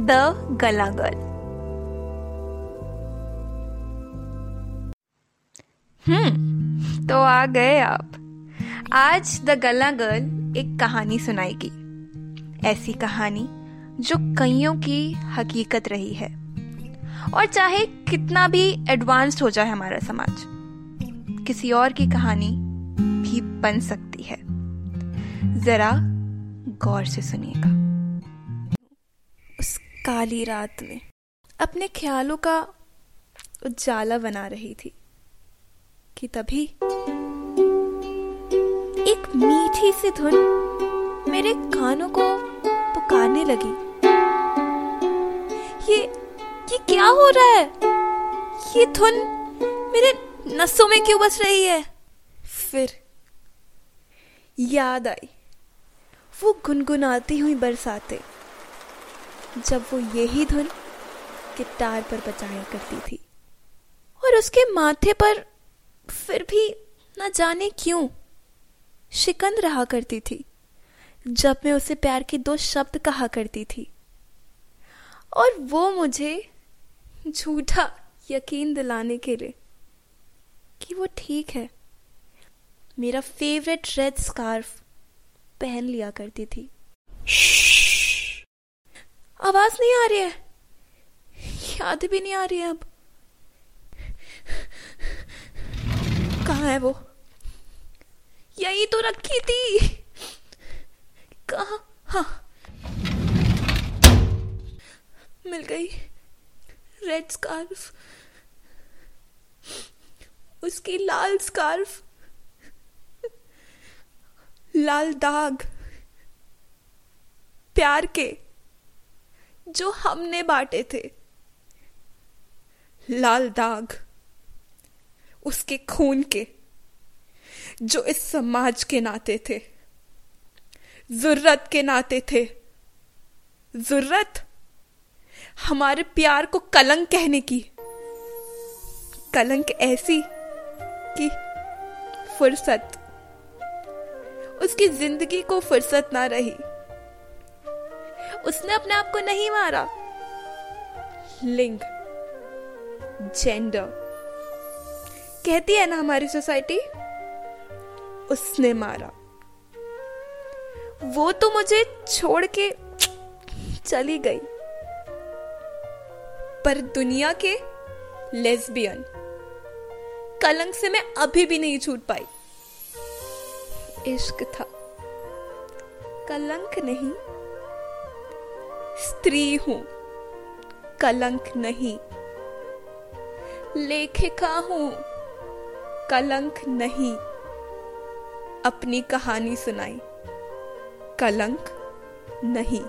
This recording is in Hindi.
द गला गर्ल हम्म तो आ गए आप। आज द गला गर्ल एक कहानी सुनाएगी। ऐसी कहानी जो कईयों की हकीकत रही है। और चाहे कितना भी एडवांस्ड हो जाए हमारा समाज, किसी और की कहानी भी बन सकती है। जरा गौर से सुनिएगा। काली रात में अपने ख्यालों का उजाला बना रही थी कि तभी एक मीठी सी धुन मेरे कानों को पुकारने लगी। ये ये क्या हो रहा है? ये धुन मेरे नसों में क्यों बस रही है? फिर याद आई, वो गुनगुनाती हुई बरसाते। जब वो यही धुन गिटार पर बचाया करती थी। और उसके माथे पर फिर भी न जाने क्यों शिकन रहा करती थी, जब मैं उसे प्यार के दो शब्द कहा करती थी। और वो मुझे झूठा यकीन दिलाने के लिए कि वो ठीक है, मेरा फेवरेट रेड स्कार्फ पहन लिया करती थी। आवाज़ नहीं आ रही है। याद भी नहीं आ रही है अब। कहा है वो? यही तो रखी थी। कहा? हाँ। मिल गई। रेड स्कार्फ उसकी लाल स्कार्फ लाल दाग। प्यार के। जो हमने बांटे थे। लाल दाग उसके खून के, जो इस समाज के नाते थे। ज़रूरत के नाते थे। ज़रूरत? हमारे प्यार को कलंक कहने की। कलंक ऐसी कि फुर्सत। उसकी ज़िंदगी को फुर्सत ना रही। उसने अपने आप को नहीं मारा। लिंग जेंडर कहती है ना हमारी सोसाइटी, उसने मारा। वो तो मुझे छोड़ के चली गई। पर दुनिया के लेस्बियन कलंक से मैं अभी भी नहीं छूट पाई। इश्क था। कलंक नहीं स्त्री हूँ कलंक नहीं। लेखिका हूँ कलंक नहीं। अपनी कहानी सुनाई कलंक नहीं।